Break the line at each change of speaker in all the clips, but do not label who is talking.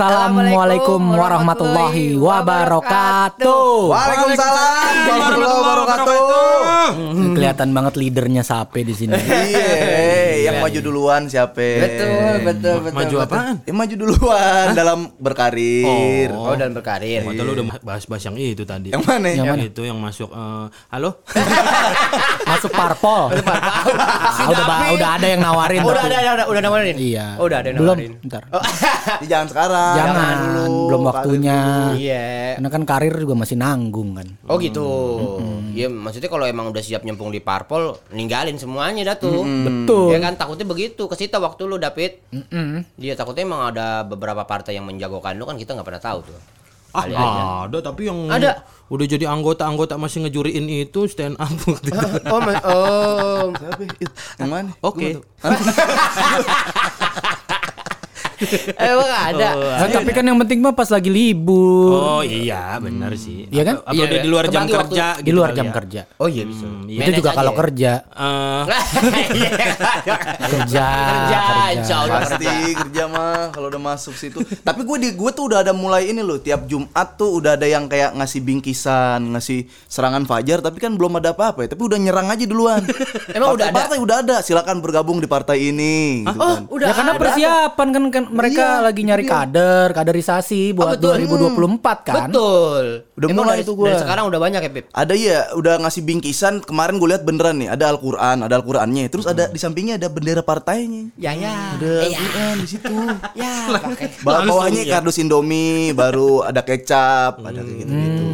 Assalamualaikum warahmatullahi wabarakatuh.
Waalaikumsalam warahmatullahi wabarakatuh.
Hmm, Kelihatan banget leadernya Sape di sini.
Iya, yang maju duluan siapa?
Betul, betul, betul.
Maju
betul.
apaan?
Yang maju duluan dalam berkarir.
Oh, dan berkarir.
Mata lu udah bahas-bahas yang itu tadi.
Yang mana?
Yang itu yang masuk eh, halo?
Masuk parpol. Ah, udah ba- udah ada yang nawarin.
Oh, udah ada, udah, udah nawarin.
Iya.
Oh, udah ada yang
Belum.
nawarin.
Ntar.
Ih, Jangan sekarang.
Jangan, belum waktunya.
Iya.
Karena kan karir juga masih nanggung kan.
Oh gitu. Iya, maksudnya kalau emang udah siap nyempung di parpol, ninggalin semuanya dah tuh.
Betul.
Ya kan takutnya begitu. Kesita waktu lu David. Dia takutnya emang ada beberapa partai yang menjagokan lu kan kita nggak pernah tahu tuh.
Ah,
Kali aja.
ada tapi yang
Ada.
udah jadi anggota-anggota masih ngejuriin itu stand up.
Oh, ma- oh.
Siapa? It, Yang mana?
Oke.
emang ada.
Nah, tapi kan yang penting mah pas lagi libur.
Oh iya, benar sih.
Iya kan?
Apa, apa
Iya, iya.
di luar jam
Kebagi waktu.
kerja
di
gitu
luar jam
ya?
kerja.
Oh iya bisa.
Itu juga kalau kerja.
Eh,
Kerja.
kerja, Allah
Pasti
kerja.
kerja mah kalau udah masuk situ. Tapi gue di gue tuh udah ada mulai ini loh. Tiap Jumat tuh udah ada yang kayak ngasih bingkisan, ngasih serangan fajar. Tapi kan belum ada apa-apa ya. Tapi udah nyerang aja duluan.
Emang udah ada?
Partai udah ada. Silakan bergabung di partai ini. Gitu
Oh,
kan.
udah
ya karena persiapan kan, kan mereka
Iya,
lagi nyari
iya.
kader, kaderisasi buat
betul.
2024 kan.
Betul.
Udah
Emang
mulai
dari,
tuh gua.
dari sekarang udah banyak ya, Pip.
Ada ya, udah ngasih bingkisan. Kemarin gue lihat beneran nih, ada Al-Qur'an, ada Al-Qur'annya. Terus ada di sampingnya ada bendera partainya.
Ya ya.
Ada
ya.
Al-Qur'an di situ.
Ya, pakai.
Bawahnya
ya.
kardus Indomie, baru ada kecap, ada kayak gitu-gitu.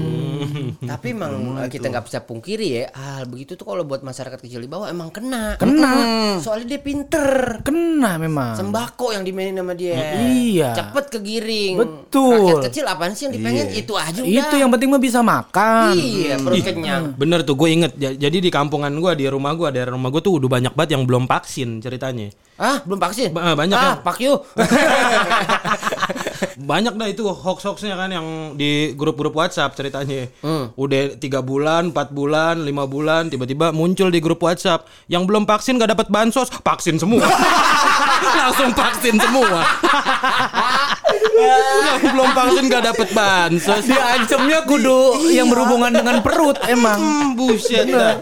Tapi emang eh, kita nggak bisa pungkiri ya, hal begitu tuh kalau buat masyarakat kecil di bawah emang kena.
Kena.
Soalnya dia pinter.
Kena memang.
Sembako yang dimainin sama dia.
Iya.
Cepet kegiring.
Betul.
Rakyat kecil apaan sih yang dipengen? Itu aja udah.
Itu yang penting mah bisa makan.
Iya, perut kenyang.
Bener tuh gue inget Ja- Jadi di kampungan gue Di rumah gue Daerah rumah gue tuh udah banyak banget Yang belum vaksin ceritanya
Ah, belum vaksin?
Ba- banyak
ah,
ya.
Pak you.
Banyak dah itu hoax-hoaxnya kan Yang di grup-grup whatsapp ceritanya.
Hmm.
Udah tiga bulan, empat bulan, lima bulan Tiba-tiba muncul di grup whatsapp. Yang belum vaksin gak dapat bansos Vaksin semua. Langsung vaksin semua Yang belum vaksin gak dapat bansos
Dia ancamnya kudu yang berhubungan dengan perut emang.
Hmm, buset dah.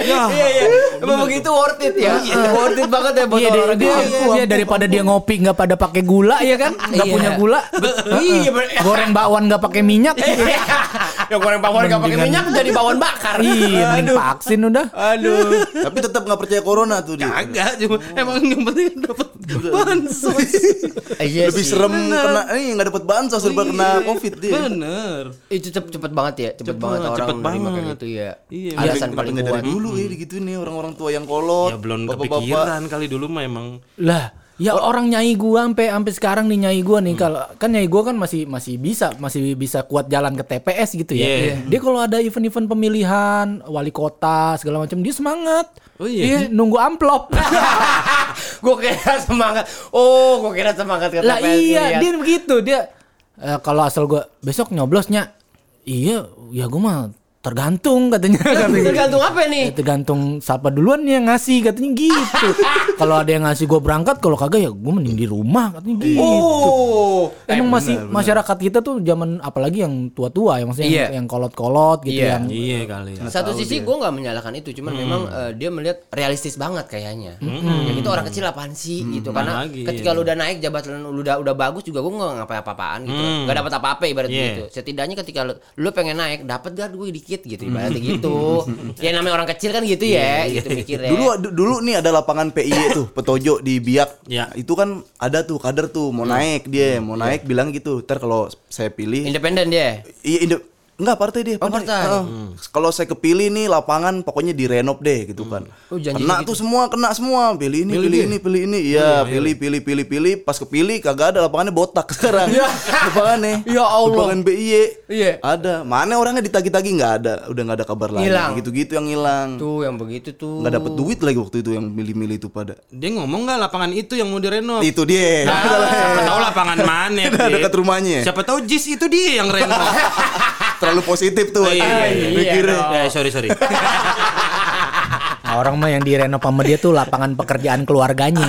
Ya
Iya, iya. Emang begitu worth it ya. worth it banget ya buat
Iya, dia,
orang
dia, dia daripada dia ngopi nggak pada pakai gula ya kan, nggak
Iya.
punya gula.
Iya,
Goreng bakwan nggak pakai minyak.
Yang goreng bawang gak pakai minyak jadi bawang bakar.
Iya, mending vaksin udah.
Aduh.
Tapi tetap nggak percaya corona tuh dia.
Agak cuma emang yang penting dapat bansos.
Iya
Lebih serem kena ini nggak dapat bansos daripada kena covid dia.
Bener.
Itu cepet, cepet banget ya, cepet,
Cepet,
banget orang
cepet
menerima kayak
banget.
gitu ya.
Iya,
Alasan paling kuat.
dari dulu ya gitu nih orang-orang tua yang kolot.
Ya belum
bapak-bapak.
kepikiran kali dulu mah emang.
Lah, ya orang nyai gua sampai sampai sekarang nih nyai gua nih kalau kan nyai gua kan masih masih bisa masih bisa kuat jalan ke TPS gitu ya.
Iya.
Dia kalau ada event-event pemilihan wali kota segala macam dia semangat.
Oh iya?
Dia nunggu amplop.
gue kira semangat. Oh, gue kira semangat ke
lah
TPS
iya,
ngeliat.
dia begitu dia eh, kalau asal gua besok nyoblosnya iya, ya gua mah tergantung katanya. Katanya gitu.
Tergantung apa
Ya,
nih?
tergantung siapa duluan nih yang ngasih katanya gitu. kalau ada yang ngasih gue berangkat, kalau kagak ya gue mending di rumah katanya gitu.
Oh,
Emang masih masyarakat kita tuh zaman apalagi yang tua-tua ya maksudnya
Iya.
yang, yang kolot-kolot gitu
Iya.
yang
Iya kali.
satu sisi gue nggak menyalahkan itu, cuman memang eh, dia melihat realistis banget kayaknya. Ya itu orang kecil apaan sih gitu karena
lagi,
ketika lu udah naik jabatan lu udah udah bagus juga gue nggak ngapain apa-apaan gitu, nggak dapat apa-apa ibarat
Iya.
gitu. Setidaknya ketika lu, lu pengen naik dapat gak gue dikit gitu ibaratnya gitu. ya namanya orang kecil kan gitu ya, gitu mikirnya.
Dulu du- dulu nih ada lapangan PIY tuh, Petojo di Biak.
Ya.
Itu kan ada tuh kader tuh mau naik dia, mau naik bilang gitu. Ntar kalau saya pilih
independen dia.
Iya, Enggak partai dia.
Oh, partai.
Heeh. Kalau saya kepilih nih lapangan pokoknya direnov deh gitu kan.
Oh, janji
kena
gitu.
tuh semua, kena semua. Pilih ini, pilih, ini, pilih ini. Iya, pilih, pilih, pilih, pilih. Pas kepilih kagak ada lapangannya botak sekarang. lapangannya.
Ya Allah.
Lapangan BIY.
Iya.
Ada. Mana orangnya ditagi-tagi nggak ada. Udah nggak ada kabar lagi.
Hilang.
Gitu-gitu yang hilang.
Tuh yang begitu tuh.
Nggak dapet duit lagi waktu itu yang milih-milih itu pada.
Dia ngomong nggak lapangan itu yang mau direnov?
Itu dia.
Nah, siapa tahu lapangan mana?
Dekat rumahnya.
Siapa tahu JIS itu dia yang renov.
Terlalu positif tuh.
Iya,
iya
Mikirnya.
dong.
Ya, sorry sorry.
Nah, orang mah yang direnov sama dia tuh lapangan pekerjaan keluarganya.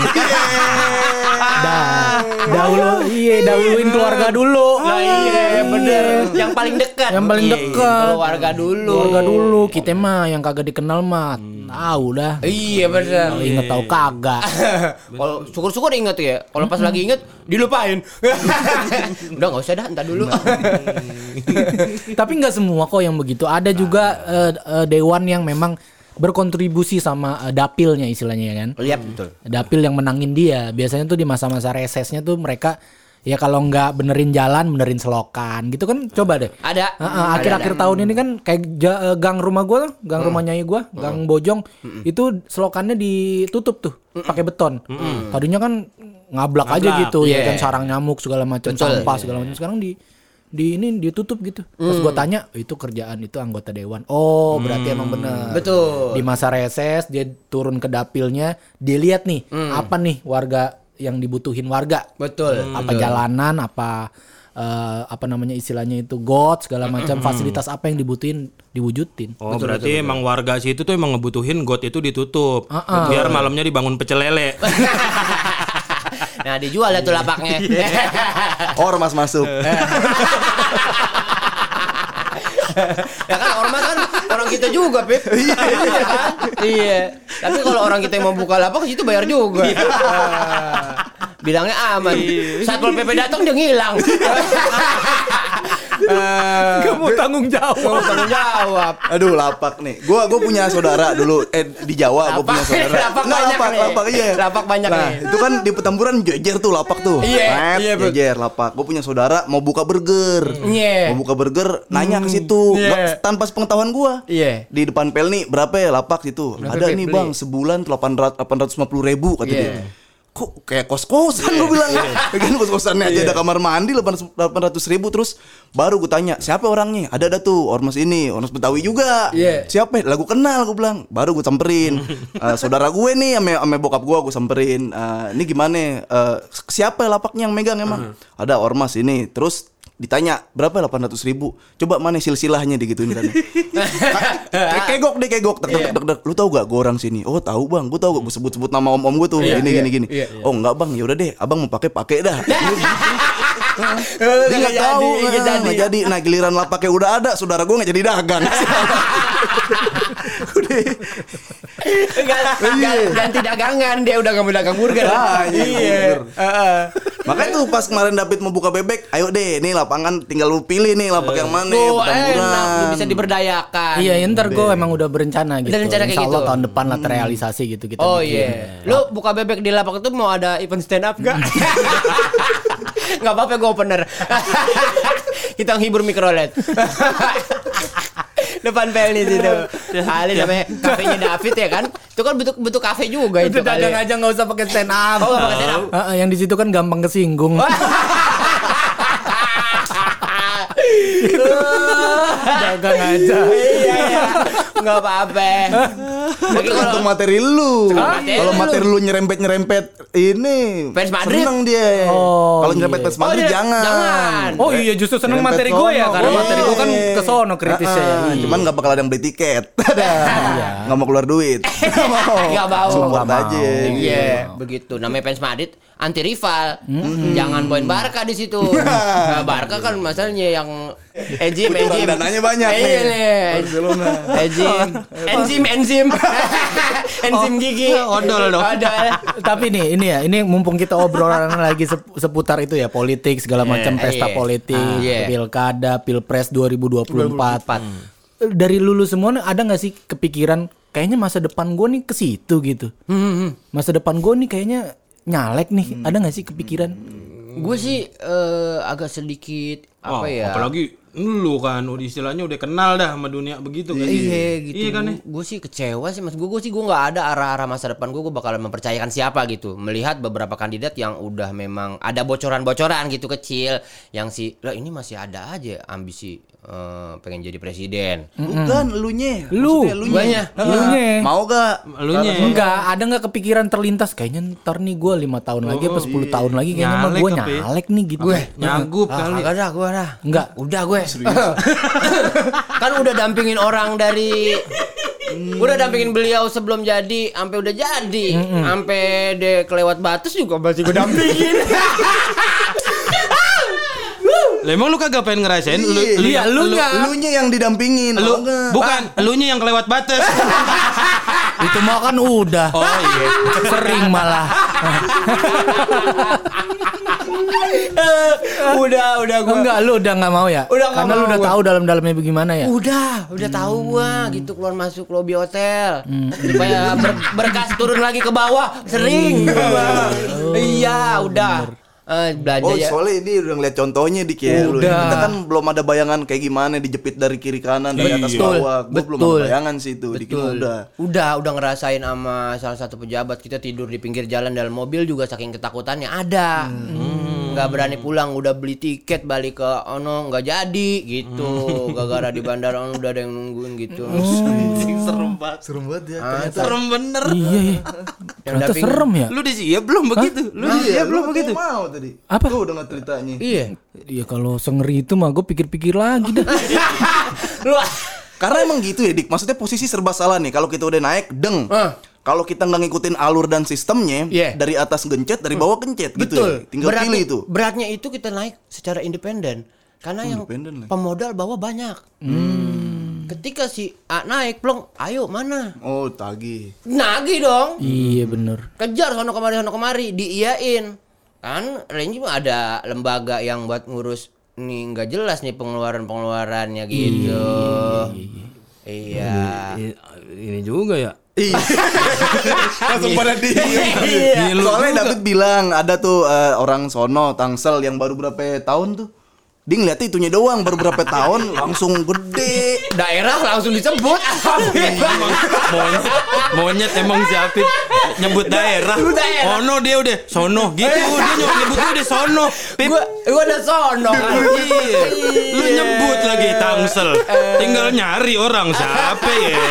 Dah, dahulu iya dahuluin keluarga dulu.
Nah, iya bener. Yang paling dekat.
Yang paling
Iya,
dekat.
Keluarga dulu.
Keluarga dulu. Kita mah yang kagak dikenal mah tahu dah.
Iya bener.
Kalau inget tahu kagak.
Kalau syukur-syukur inget ya. Kalau pas lagi inget dilupain. Udah nggak usah dah, entar dulu.
Tapi nggak semua kok yang begitu. Ada juga eh, eh, dewan yang memang berkontribusi sama eh, dapilnya istilahnya ya kan.
Iya betul.
Dapil yang menangin dia. Biasanya tuh di masa-masa resesnya tuh mereka ya kalau nggak benerin jalan, benerin selokan gitu kan. Coba deh.
Ada.
Heeh, Akhir-akhir tahun ini kan kayak ja- eh, gang rumah gua, gang rumah nyai gua, gang Bojong itu selokannya ditutup tuh pakai beton. Tadinya kan ngablak aja
Ngablak,
gitu ya
iya.
kan sarang nyamuk segala macam sampah segala macam. Sekarang di di ini ditutup gitu. Pas gua tanya, "Oh, itu kerjaan itu anggota dewan. Oh, berarti emang bener.
Betul.
Di masa reses dia turun ke dapilnya, dia lihat nih apa nih warga yang dibutuhin warga.
Betul.
Apa jalanan, apa eh, apa namanya istilahnya itu got segala macam fasilitas apa yang dibutuhin diwujudin.
Oh berarti emang warga situ tuh emang ngebutuhin got itu ditutup biar malamnya dibangun pecel lele.
Nah dijual ya tuh lapaknya.
Ormas masuk.
ya kan ormas kan orang kita juga, Pip. Iya kan? Iya. Tapi kalau orang kita yang mau buka lapak ke situ bayar juga. Bilangnya aman. Satpol PP datang dia ngilang.
Gak mau tanggung jawab.
Mau tanggung jawab.
Aduh lapak nih. Gua gua punya saudara dulu eh di Jawa gua punya saudara.
Lapak
Nggak,
banyak
lapak,
nih.
lapak iya.
Lapak banyak
nah,
nih.
itu kan di petamburan jejer tuh lapak tuh.
Iya, iya, betul.
jejer lapak. Gua punya saudara mau buka burger.
Iya.
Mau buka burger nanya ke situ
Iya.
Nggak- tanpa sepengetahuan gua.
Iya.
Di depan Pelni berapa ya lapak situ?
Berapa,
Ada nih? Bang, sebulan 800 850 ribu kata
Iya.
dia. Kok kayak kos-kosan gue bilang Kan kos-kosannya aja ada kamar mandi 800 ribu Terus baru gue tanya Siapa orangnya? Ada ada tuh Ormas ini Ormas Betawi juga
Iya.
Siapa? Lagu kenal gue bilang Baru gue samperin Eh, Saudara gue nih Ame, ame bokap gue gue samperin Eh, Ini gimana? Eh, siapa lapaknya yang megang emang? Ada Ormas ini Terus ditanya berapa 800 ribu? Coba mana silsilahnya? digituin kan. Kayak kegok deh kegok. Dek, dek, dek, dek. lu tahu gak gue orang sini? Oh tahu bang. Gue gak gue sebut sebut nama om om gue tuh.
Iya,
gini
iya,
gini gini.
iya,
oh enggak bang. Ya udah deh abang mau pakai pakai dah dia
Nggak
nggak
jadi,
tahu
nggak
eh,
jadi.
nggak jadi nah giliran lapaknya udah ada saudara gue nggak jadi dagang udah
gan- ganti dagangan dia udah gak mau dagang burger.
Ah, iya,
iya.
makanya tuh pas kemarin David mau buka bebek ayo deh nih lapangan tinggal lu pilih nih lapak yang mana
Tuh
Petamburan.
enak lu bisa diberdayakan.
Iya, ya ntar gue emang udah berencana gitu.
Kayak
Insya Allah
gitu.
tahun depan lah terrealisasi gitu kita.
Oh iya. Lu buka bebek di lapak itu mau ada event stand up gak? Gak apa-apa gue opener. Kita menghibur mikrolet. Depan Pelni situ. Kali namanya kafenya David ya kan? Itu kan butuh butuh kafe juga itu,
Itu dagang aja nggak usah pakai stand up.
Oh, nggak pakai stand up?
Heeh, yang di situ kan gampang kesinggung. dagang aja.
Iya iya. Enggak apa-apa.
Tergantung
kalau
materi lu. Kalau materi lu nyerempet-nyerempet ini
Fans Madrid.
seneng dia.
Oh,
Kalau nyerempet
iya.
fans Madrid
dia-
jangan.
jangan.
Oh iya justru seneng
Nyerempet
materi gue ya karena
Iya.
materi gue kan ke sono kritisnya ya.
Ah, Cuman nggak bakal ada yang beli tiket. Nggak mau keluar duit. Nggak mau. Support aja.
Iya, begitu. Namanya fans Madrid anti rival. Jangan poin Barca di situ. Nah, Barca kan masalahnya yang enzim
Butuh
enzim.
dananya banyak
Iya
nih. Barcelona.
Enzim, enzim, enzim. enzim gigi.
odol dong.
Odol.
Tapi nih ini ya, ini mumpung kita obrolan lagi sep- seputar itu ya politik segala macam
Iya,
pesta
iya.
politik,
Ah, iya.
pilkada, pilpres 2024. Dari lulu semua ada nggak sih kepikiran kayaknya masa depan gue nih ke situ gitu.
Hmm,
Masa depan gue nih kayaknya nyalek nih. Ada nggak sih kepikiran?
Gue sih eh, agak sedikit apa
Oh,
ya?
Apalagi lu kan udah istilahnya udah kenal dah sama dunia begitu kan.
Iya gitu.
Iya kan ya?
Gue sih kecewa sih mas gue. Gue sih gue nggak ada arah-arah masa depan gue. Gue bakal mempercayakan siapa gitu. Melihat beberapa kandidat yang udah memang ada bocoran-bocoran gitu kecil. Yang si lah ini masih ada aja ambisi eh, pengen jadi presiden.
Bukan elunya.
Lu,
Maksudnya elunya.
guanya.
Ah,
Elunya.
Mau gak?
Elunya.
Enggak, ada nggak kepikiran terlintas kayaknya ntar nih gue lima tahun lagi apa 10 tahun lagi kayaknya gue nyalek nih gitu.
Gue
Nyagup
Ah,
kali.
dah gue dah.
Enggak.
Udah gue. kan udah dampingin orang dari Udah dampingin beliau sebelum jadi, sampai udah jadi, sampai dia kelewat batas juga masih gue dampingin.
Lah, emang lu kagak pengen ngerasain lu, lu,
Iya, lu nya.
Elunya yang didampingin.
lu
oh enggak.
bukan elunya yang kelewat batas.
Itu mah kan udah.
Oh iya.
Sering malah.
udah, udah gue.
Enggak, lu udah nggak mau ya?
Udah
Karena lu
mau
udah
gua.
tahu dalam-dalamnya bagaimana ya?
Udah, udah tahu gua gitu keluar masuk lobi hotel. Supaya ber- berkas turun lagi ke bawah, sering. Iya, udah. Eh, belanja
Oh
ya.
soalnya ini udah ngeliat contohnya di lu.
Udah.
Kita kan belum ada bayangan kayak gimana dijepit dari kiri kanan dari atas
Betul,
bawah. Gue belum ada bayangan sih itu.
Betul.
udah.
Udah, udah ngerasain sama salah satu pejabat kita tidur di pinggir jalan dalam mobil juga saking ketakutannya ada. Nggak berani pulang, udah beli tiket balik ke ono nggak jadi gitu. Gara-gara di bandara ono udah ada yang nungguin gitu.
serem banget. Serem banget ya.
Ah,
Serem bener.
Iya, iya. Ternyata
dampingin.
serem ya?
Lu udah siap belum begitu? Lu udah siap belum begitu?
Mau tadi.
Apa?
Tuh udah ceritanya.
Iya.
Iya kalau sengeri itu mah gue pikir-pikir lagi dah.
Lu
Karena emang gitu ya Dik. Maksudnya posisi serba salah nih. Kalau kita udah naik, deng.
Ah.
Kalau kita nggak ngikutin alur dan sistemnya,
Iya.
dari atas gencet, dari bawah kencet gitu
Betul.
ya. Tinggal
beratnya,
pilih itu.
Beratnya itu kita naik secara independen. Karena yang
independen lah.
pemodal bawa banyak. Ketika si A naik, plong, ayo mana?
Oh, tagih.
Nagih dong.
iya bener.
Kejar sono kemari sono kemari, diiyain. Kan range mah ada lembaga yang buat ngurus nih nggak jelas nih pengeluaran-pengeluarannya gitu. Iya.
I- Ini juga ya.
Langsung pada diem.
Iya.
Soalnya David bilang ada tuh eh, orang sono Tangsel yang baru berapa tahun tuh. Dia ngeliat itunya doang baru berapa tahun langsung gede.
Daerah langsung disebut.
monyet, monyet emang si Apip nyebut daerah. Ono dia udah sono gitu. Dia nyebut udah sono. Pip.
gua gua udah sono kan.
Iya. Lu nyebut lagi Tangsel. Tinggal nyari orang siapa ya.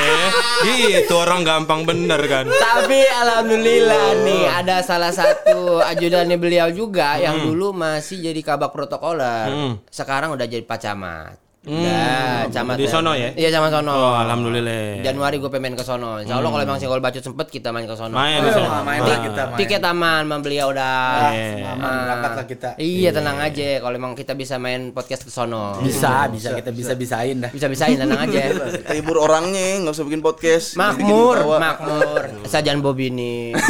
Gitu orang gampang bener kan.
Tapi alhamdulillah nih ada salah satu ajudannya beliau juga yang dulu masih jadi kabak protokoler.
Hmm.
Sekarang udah jadi Pak Camat. Udah, camat
Di sono ya?
Iya, sama sono.
Oh, alhamdulillah.
Januari gue pengen ke sono. Insya Allah kalau emang singgol bacot sempet kita main ke sono.
Main sono.
main
lah
kita Tiket aman sama beliau udah.
Iya.
Aman, berangkat kita. Iya, tenang aja kalau emang kita bisa main podcast ke sono.
Bisa, bisa kita bisa bisain dah.
Bisa-bisain tenang aja.
Kita hibur orangnya nggak usah bikin podcast.
Makmur, makmur. Sajan Bobi nih.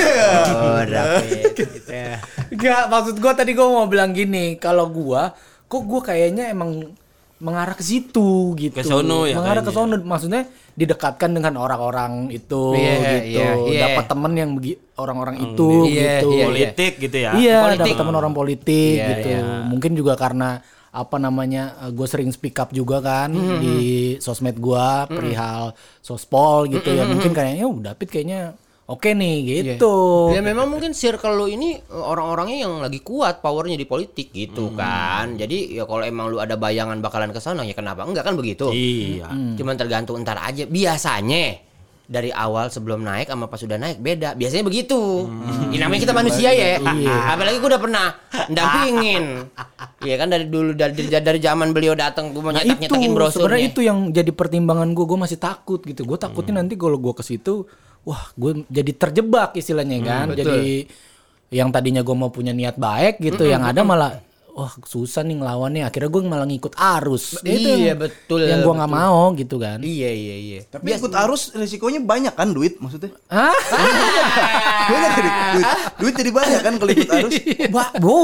Oh, David. Gitu ya.
Enggak, maksud gua tadi gua mau bilang gini, kalau gua kok gua kayaknya emang mengarah ke situ gitu.
Ke sono ya
Mengarah ke
kayaknya.
sono maksudnya didekatkan dengan orang-orang itu
Iya,
gitu.
iya, iya.
Dapat temen yang orang-orang itu
Iya,
gitu.
iya,
Politik gitu ya.
Iya, dapat teman orang politik
Iya,
gitu.
iya.
Mungkin juga karena apa namanya gue sering speak up juga kan
Mm-hmm.
di sosmed gua perihal sospol gitu ya mungkin kayaknya oh David kayaknya oke nih gitu
Ya memang mungkin circle lu ini eh, orang-orangnya yang lagi kuat powernya di politik gitu kan. Jadi ya kalau emang lu ada bayangan bakalan ke sana ya kenapa enggak kan begitu?
Iya.
Cuman tergantung ntar aja. Biasanya dari awal sebelum naik sama pas sudah naik beda. Biasanya begitu. Ya, namanya kita manusia ya. Apalagi gue udah pernah dampingin. Iya kan dari dulu dari dari, zaman beliau datang gue mau
Nah
nyetak
itu
nyetakin brosurnya.
sebenarnya itu yang jadi pertimbangan gue, gue masih takut gitu. Gue takutnya nanti kalau gue ke situ, wah gue jadi terjebak istilahnya kan. Jadi yang tadinya gue mau punya niat baik gitu, yang ada malah wah susah nih ngelawannya. Akhirnya gue malah ngikut arus. Itu
Iya,
yang-
betul,
Yang gue nggak mau gitu kan.
Iya iya iya.
Tapi ikut arus resikonya banyak kan duit maksudnya.
Hah?
Banyak duit. Duit jadi banyak kan kalau ikut arus.
Wah, bu.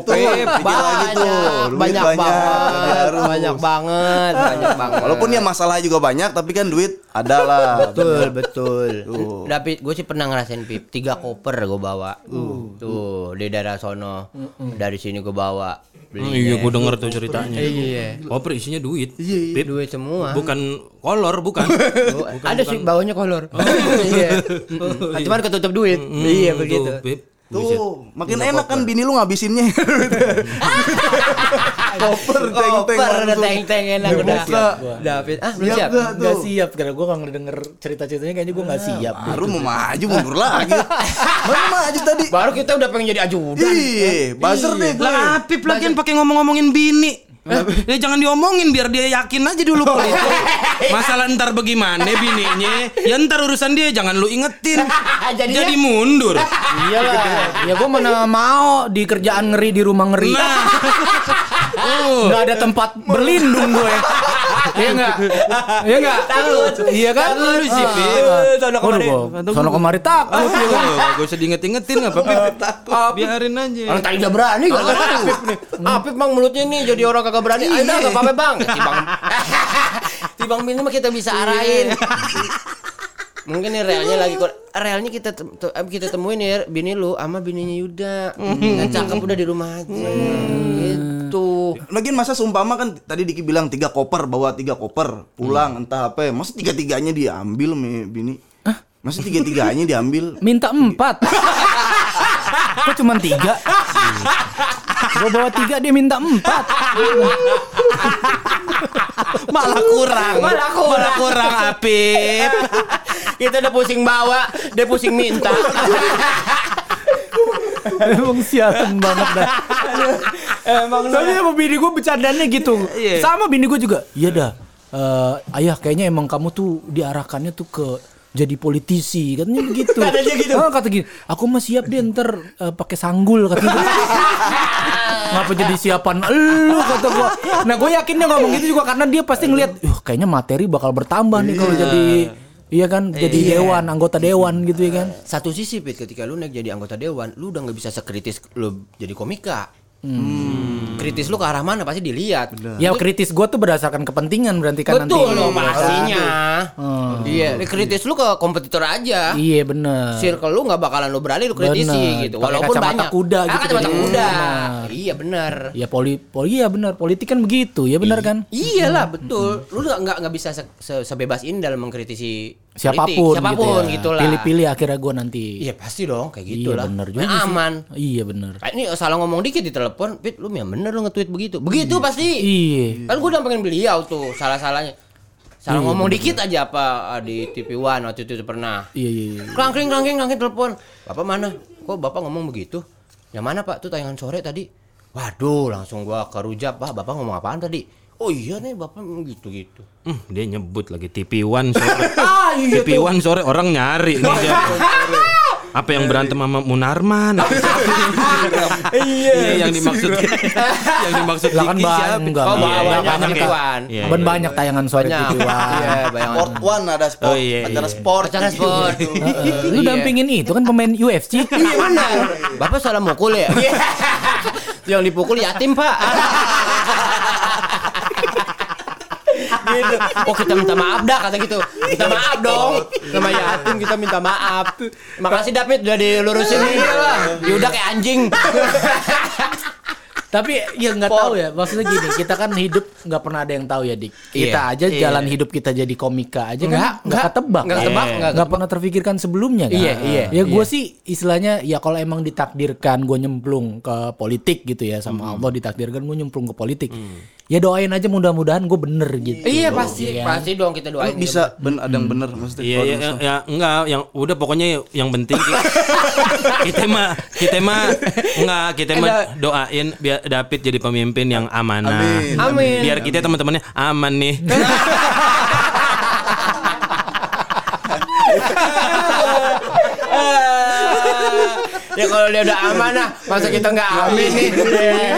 Tuh, pikir lagi tuh.
Banyak
banyak,
banget, banyak banget, banyak banget.
Walaupun ya masalah juga banyak tapi kan duit ada lah.
betul betul.
Tuh.
David, gue sih pernah ngerasain pip tiga koper gue bawa. Tuh di daerah sono. Dari sini gue bawa.
Hmm,
Beli
iya, gue denger tuh ceritanya.
Iya.
Koper isinya duit. Pip.
duit semua.
Bukan kolor, bukan.
Oh, ada sih bawahnya kolor. Iya. Mm-mm. Cuman ketutup duit. Iya
Hmm,
begitu.
Pip.
Tuh, makin enak kan bini lu ngabisinnya. Koper teng teng
Koper udah teng-teng enak
Udah
udah.
buka.
David, ah belum
Siap
siap.
gak
Gak siap karena gue kalau denger cerita-ceritanya kayaknya gue gak siap.
Baru mau maju mundur lagi. Mana maju tadi?
Baru kita udah pengen jadi ajudan.
Iya, buzzer deh gue.
Lah Apip lagian pakai ngomong-ngomongin bini. Ya jangan diomongin biar dia yakin aja dulu politik. Masalah ntar bagaimana bininya, ya ntar urusan dia jangan lu ingetin.
Jadinya-
Jadi mundur.
Iyalah. ya gue mana mau di kerjaan ngeri di rumah ngeri.
Nah. Oh.
Nggak ada tempat berlindung gue. Iya enggak? Iya enggak?
Takut.
Iya kan?
Takut sih,
Ah, ah.
Sono kemari.
Sono kemari takut ya kan?
Gak usah diinget-ingetin nggak apa-apa. Biarin aja.
Orang tadi udah berani gak kan Apip nih. Apip bang mulutnya nih jadi orang kagak berani. Ayo dah gak apa-apa bang. Tibang. Tibang bini mah kita bisa arahin. Mungkin nih realnya lagi realnya kita eh, kita temuin nih bini lu sama bininya Yuda. Yang cakep udah di rumah aja. Gitu.
Lagian masa seumpama kan tadi Diki bilang tiga koper bawa tiga koper pulang entah apa ya. Masa tiga tiganya diambil mi bini? Masa tiga tiganya diambil?
Minta empat. Kok cuma tiga? Gue bawa tiga dia minta empat.
Malah kurang.
Malah kurang.
Malah kurang Apip.
Kita udah pusing bawa, dia pusing minta.
Emang sialan banget dah.
Emang lu.
Tapi sama bini gue bercandanya gitu.
Iya.
Sama bini gue juga. Iya dah. Eh, ayah kayaknya emang kamu tuh diarahkannya tuh ke jadi politisi katanya begitu.
Katanya gitu.
Ah, kata gini, aku mah siap deh ntar eh, pakai sanggul katanya. Ngapa jadi siapan lu kata gua. Nah, gue yakin dia ngomong gitu juga karena dia pasti ngelihat, "Yuh, kayaknya materi bakal bertambah nih kalau jadi Iya kan, jadi dewan, anggota dewan gitu ya kan.
Satu sisi Pit ketika lu naik jadi anggota dewan, lu udah nggak bisa sekritis lu jadi komika. Kritis lu ke arah mana pasti dilihat.
Ya kritis gue tuh berdasarkan kepentingan berarti kan nanti.
Betul loh pastinya.
Hmm.
Iya, kritis lu ke kompetitor aja.
Iya bener.
Circle lu nggak bakalan lu berani lu kritisi
Bener.
gitu. Walaupun
kacamata
banyak.
kuda
Ah,
gitu
kacamata
jadi.
kuda.
Benar.
Iya benar.
Ya poli, poli ya benar. Politik kan begitu, ya benar kan?
Iyalah betul. Lu nggak nggak nggak bisa se- se- sebebas ini dalam mengkritisi politik.
Siapa
pun, siapa pun
gitu,
gitu,
ya.
lah.
Pilih-pilih akhirnya gue nanti.
Iya pasti dong kayak gitu
Iya
lah.
bener juga sih.
aman.
Iya bener.
Kayak ini salah ngomong dikit di telepon, Pit lu yang bener lu nge-tweet begitu. Begitu pasti.
Iya.
Kan gue udah pengen beliau tuh salah-salahnya. Salah ngomong dikit aja apa ah, di TV One waktu itu pernah.
Iya iya. iya.
Klangkring klangkring klangkring telepon. Bapak mana? Kok bapak ngomong begitu? Yang mana pak? Tuh tayangan sore tadi. Waduh, langsung gua kerujap pak. Bapak ngomong apaan tadi? Oh iya nih bapak gitu gitu.
Hmm, dia nyebut lagi TV One sore.
Ah iya
TV One sore orang nyari nih dia. Apa yang berantem sama Munarman? Iya, yang dimaksud yang dimaksud
Lah kan banyak enggak.
Oh,
Iya,
banyak,
banyak
banyak,
kita.
Wan.
Iya,
Ben
iya.
banyak tayangan sore
Banyak.
TV One.
Iya, bayangan.
Sport One ada sport,
Oh, iya,
acara
iya.
sport.
Acara sport.
Lu
Iya.
dampingin itu kan pemain UFC.
Iya benar. Bapak salah mukul ya? Yang dipukul yatim pak. Gitu. Oh kita minta maaf dah kata gitu. Minta maaf dong. Sama yatim kita minta maaf. Makasih David udah dilurusin nih. Yuda kayak anjing.
Tapi ya nggak
Sport.
tahu ya. Maksudnya gini, kita kan hidup nggak pernah ada yang tahu ya dik. Kita
Iya,
aja
iya.
jalan hidup kita jadi komika aja
Nggak,
kan nggak
nggak.
ketebak.
Nggak
kan?
ketebak,
Nggak pernah terpikirkan sebelumnya kan.
Iya, iya,
Ya gue
iya.
sih istilahnya ya kalau emang ditakdirkan gue nyemplung ke politik gitu ya sama Allah ditakdirkan gue nyemplung ke politik. Ya doain aja mudah-mudahan gue bener gitu.
Iya pasti,
Iya
pasti dong kita doain.
bisa ben ada yang bener maksudnya.
Iya, iya, ya, enggak, yang udah pokoknya yang penting ki- kita mah kita mah enggak kita mah doain biar David jadi pemimpin yang amanah.
Amin.
Amin.
Biar kita teman-temannya aman nih.
ya kalau dia udah amanah, masa kita nggak amin nih? Iya.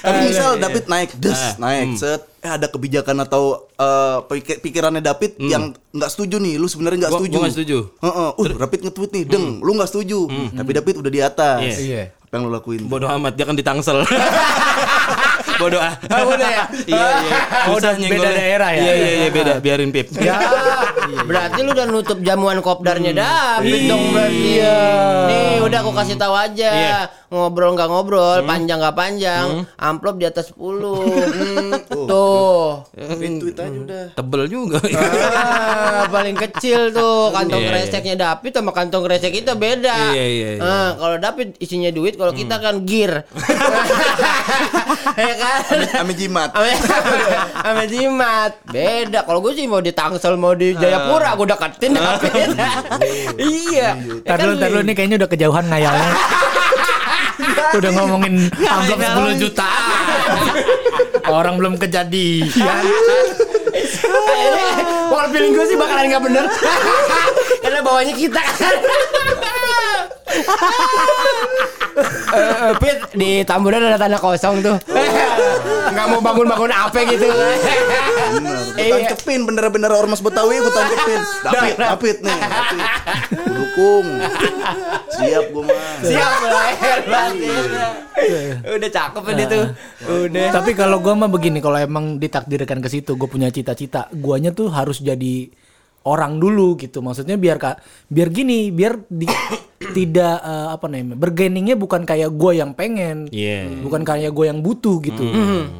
Tapi misal David naik, des, naik, set, eh ada kebijakan atau eh, pikir- pikirannya David yang nggak setuju nih, lu sebenarnya nggak setuju.
gua nggak setuju.
Heeh, uh, David nge-tweet nih, deng, lu nggak setuju. Tapi David udah di atas.
Iya.
Apa yang lu lakuin?
Bodoh amat dia kan di Tangsel. Bodoh ah.
Oh, udah ya?
Iya, iya.
Oh, udah beda daerah ya?
Iya, iya, iya, beda. Biarin Pip.
Ya, berarti lu udah nutup jamuan kopdarnya David dong berarti. Nih, udah aku kasih tahu aja.
Iya.
Ngobrol nggak ngobrol, panjang nggak panjang, amplop di atas 10. Hmm, tuh.
Retweet aja udah.
Tebel juga.
Ah, paling kecil tuh kantong
Iya, iya.
kreseknya David sama kantong kresek kita beda.
Iya, iya, iya.
Ah, kalau David isinya duit, kalau kita kan gear. ya kan?
Ame jimat.
Ame ame jimat. Beda. Kalau gue sih mau di Tangsel, mau di Jayapura, gue deketin David. iya. Ya
Tar
kan
dulu, tar dulu nih kayaknya udah kejauhan ngayalnya. udah ngomongin amplop 10 juta. Orang belum kejadian.
Kalau feeling gue sih bakalan nggak bener. Karena bawahnya kita kan. Eh, eh, Pit di Tamburan ada tanah kosong tuh. Nggak mau bangun-bangun apa gitu.
Gue
Iya.
tangkepin bener-bener ormas Betawi gue tangkepin. David, David nih. David. Dukung. Siap gue mah.
Siap leher. Udah cakep dia tuh. Udah.
Tapi kalau gua mah begini, kalau emang ditakdirkan ke situ, gue punya cita-cita, guanya tuh harus jadi orang dulu gitu. Maksudnya biar kak, biar gini, biar di- tidak eh, apa namanya, bergeningnya bukan kayak gue yang pengen,
Iya.
bukan kayak gue yang butuh gitu.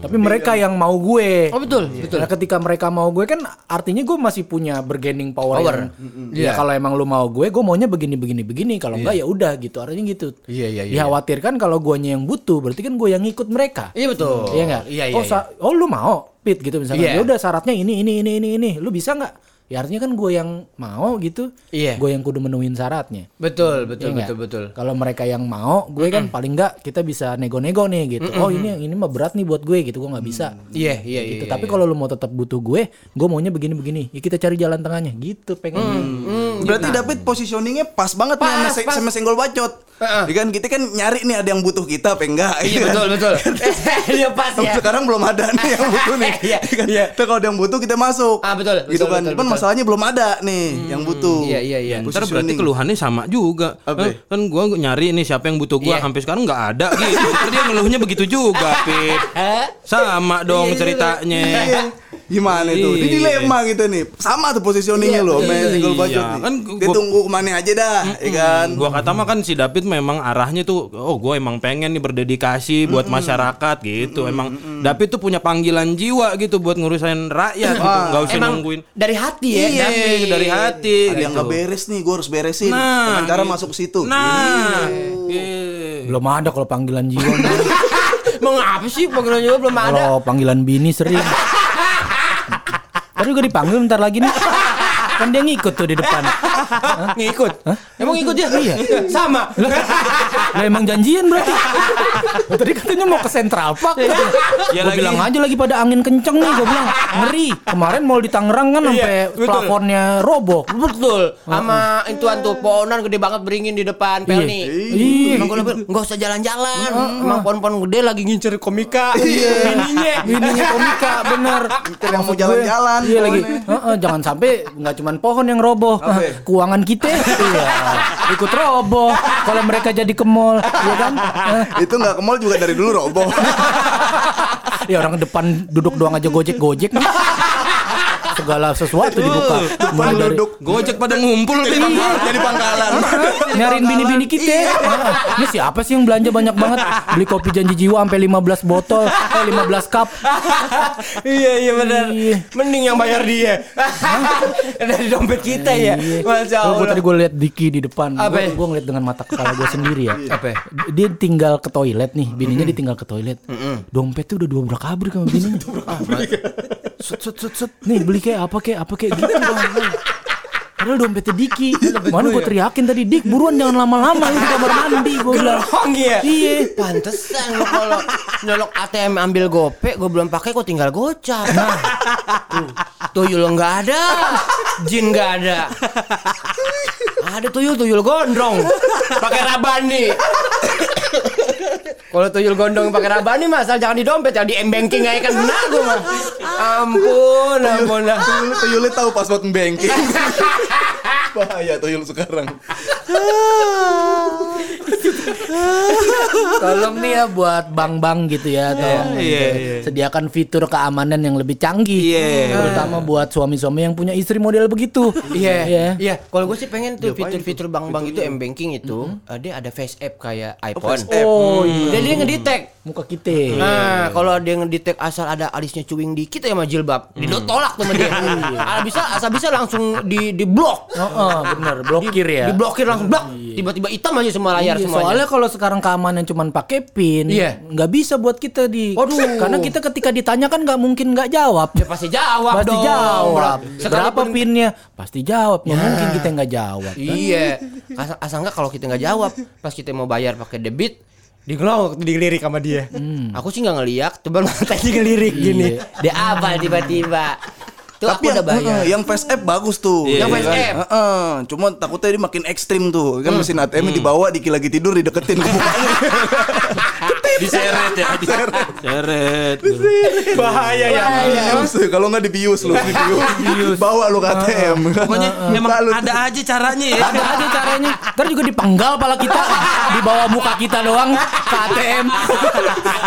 Tapi mereka yang mau gue.
Oh betul, betul.
Nah, ketika mereka mau gue kan artinya gue masih punya bergening power.
Power.
yang- Ya kalau emang lu mau gue, gue maunya begini begini begini. Kalau enggak ya udah gitu. Artinya gitu.
Iya, iya, iya.
Dikhawatirkan kalau guanya yang butuh, berarti kan gue yang ngikut mereka.
Iya betul.
Iya nggak?
Iya iya.
Oh, sa- oh lu mau pit gitu misalnya.
Iya.
Ya udah syaratnya ini ini ini ini ini. Lu bisa nggak? Ya artinya kan gue yang mau gitu.
Iya.
Gue yang kudu menuhin syaratnya.
Betul, betul,
Iya nggak?
betul, betul.
Kalau mereka yang mau, gue kan paling nggak kita bisa nego-nego nih gitu. Oh ini ini mah berat nih buat gue gitu. Gue nggak bisa.
Iya, iya, iya.
Gitu.
iya,
Tapi
iya.
kalau lu mau tetap butuh gue, gue maunya begini-begini. Ya kita cari jalan tengahnya. Gitu pengen.
Berarti David positioningnya pas banget nih sama,
Pas,
se-
pas.
sama senggol bacot. Ya kan kita kan nyari nih ada yang butuh kita apa enggak.
Iya betul, betul. Dia pas
Tapi
ya.
sekarang belum ada nih yang butuh nih.
Iya,
Ya kan?
iya.
Kalau ada yang butuh kita masuk.
Ah, betul,
Gitu
betul,
kan.
betul,
Cuman
betul.
Masalahnya belum ada nih yang butuh.
Iya, iya, iya.
Ntar berarti keluhannya sama juga.
Apa?
Eh, Kan gua nyari nih siapa yang butuh gua
Iya.
sampai sekarang nggak ada gitu. Ntar dia ngeluhnya begitu juga, Pip. Sama dong ceritanya.
Iya. Gimana tuh? Ini
Iya.
dilema gitu nih. Sama tuh positioningnya loh yang single
Iya,
bacot nih.
kan
Dia
gua-
tunggu ke mana aja dah, ya kan?
Gua kata mah kan si David memang arahnya tuh oh gue emang pengen nih berdedikasi buat masyarakat gitu. Emang David tuh punya panggilan jiwa gitu buat ngurusin rakyat gitu. Enggak usah
Emang
nungguin.
dari hati ya.
Iya,
David.
dari hati
Ada yang
gitu.
nggak beres nih, gue harus beresin.
Nah,
Dengan cara
gitu.
masuk ke situ.
Nah,
Gitu.
iya.
Belum ada kalau panggilan jiwa. mah.
Mau ngapa sih panggilan juga belum ada.
Kalau panggilan bini sering. Tadi juga dipanggil bentar lagi nih. Kan dia ngikut tuh di depan.
Ngikut. Emang ngikut dia? Iya. Sama.
Lah emang janjian berarti. Tadi katanya mau ke Central Park.
Ya
gue bilang aja lagi pada angin kenceng nih. Gue bilang ngeri. Kemarin mau di Tangerang kan sampai
betul.
plafonnya roboh.
Betul. Sama intuan tuh pohonan gede banget beringin di depan Pelni.
Iya.
Emang gue bilang enggak usah jalan-jalan. Emang pohon-pohon gede lagi ngincer komika. Bininya.
Bininya komika bener.
Yang mau jalan-jalan.
Iya lagi. jangan sampai nggak cuman pohon yang roboh, keuangan kita iya, ikut roboh. Kalau mereka jadi ke mall, ya kan?
Itu nggak ke mall juga dari dulu roboh.
ya orang depan duduk doang aja gojek-gojek nih. Segala sesuatu dibuka. Mulai dari.
Gojek pada ngumpul
Jadi
Pip.
pangkalan. Jadi pangkalan.
nyariin bini-bini kita. Heeh. Ini siapa sih yang belanja banyak banget? Beli kopi janji jiwa sampai 15 botol, eh 15 cup.
Iya iya benar.
Iya.
Mending yang bayar dia. Dari dompet kita ya. Masya
Gue
Allah.
tadi gue liat Diki di depan. Gue ngeliat dengan mata kepala gue sendiri ya.
Apa?
Dia tinggal ke toilet nih, bininya ditinggal ke toilet. Dompetnya udah dua berak abrik sama bininya. Set set set set. Nih beli kayak apa kayak apa kayak gitu. Bang. Padahal dompetnya Diki. Mana gue teriakin tadi Dik buruan jangan lama-lama lu di kamar mandi gue bilang.
Ya?
Iya.
Pantesan lo kalau nyolok ATM ambil gope, gue belum pakai, gue tinggal gocap. Nah, tuh, tuyul nggak ada, jin nggak ada. Ada tuyul tuyul gondrong, pakai rabani. Kalau tuyul gondrong pakai rabani masal jangan di dompet, jangan di m banking aja kan benar gue mah. Ampun, ampun.
Tuyul, tuyulnya tahu password banking. Bahaya tuyul sekarang.
Tolong nih ya buat bank-bank gitu ya, tolong
Iya,
gitu.
iya.
sediakan fitur keamanan yang lebih canggih,
Iya.
terutama buat suami-suami yang punya istri model begitu.
Iya,
Iya.
iya. Kalau gue sih pengen tuh fitur-fitur bank-bank itu m banking itu, eh, dia ada face app kayak iPhone.
Oh iya,
Dan dia ngedetect.
Muka kita.
Nah, kalau dia ngedetect asal ada alisnya cuing dikit ya sama jilbab, didotolak tuh sama dia. Ah, bisa asal bisa langsung di di blok.
Oh, oh, bener, blokir ya.
Diblokir langsung blok. Tiba-tiba hitam aja semua layar
Iya,
semuanya.
soalnya kalau sekarang keamanan cuman pakai pin,
Iya.
nggak bisa buat kita di.
Waduh.
Karena kita ketika ditanya kan nggak mungkin nggak jawab.
ya pasti jawab
Pasti
dong.
jawab. Berapa pinnya? Pasti jawab. Nggak mungkin kita nggak jawab. kan?
Iya. Asal, asal nggak kalau kita nggak jawab, pas kita mau bayar pakai debit, Digelok dilirik sama dia.
Hmm.
Aku sih nggak ngeliat, coba matanya ngelirik gini. Dia apa tiba-tiba. Tuh
Tapi
aku
yang,
udah bayar.
yang face app bagus tuh.
Iya,
Yang
Ya
face
kan?
app?
Heeh, Cuma takutnya dia makin ekstrim tuh. Kan mesin ATM
Hmm.
dibawa dikit lagi tidur dideketin ke.
Diseret ya, diseret.
Bahaya ya.
Bius, kalau nggak dibius lu, dibius. Bawa lu ke ATM.
Pokoknya emang ada aja caranya ya.
Ada aja caranya. Ntar juga dipenggal pala kita di bawah muka kita doang ke ATM.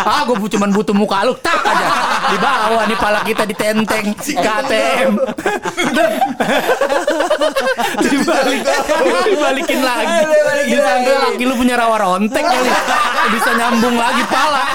ah, gue cuman butuh muka lu tak aja. Di bawah nih pala kita ditenteng ke ATM. Dibalik, dibalikin lagi. Disangka laki lu punya rawa rontek kali. Bisa nyambung lagi pala.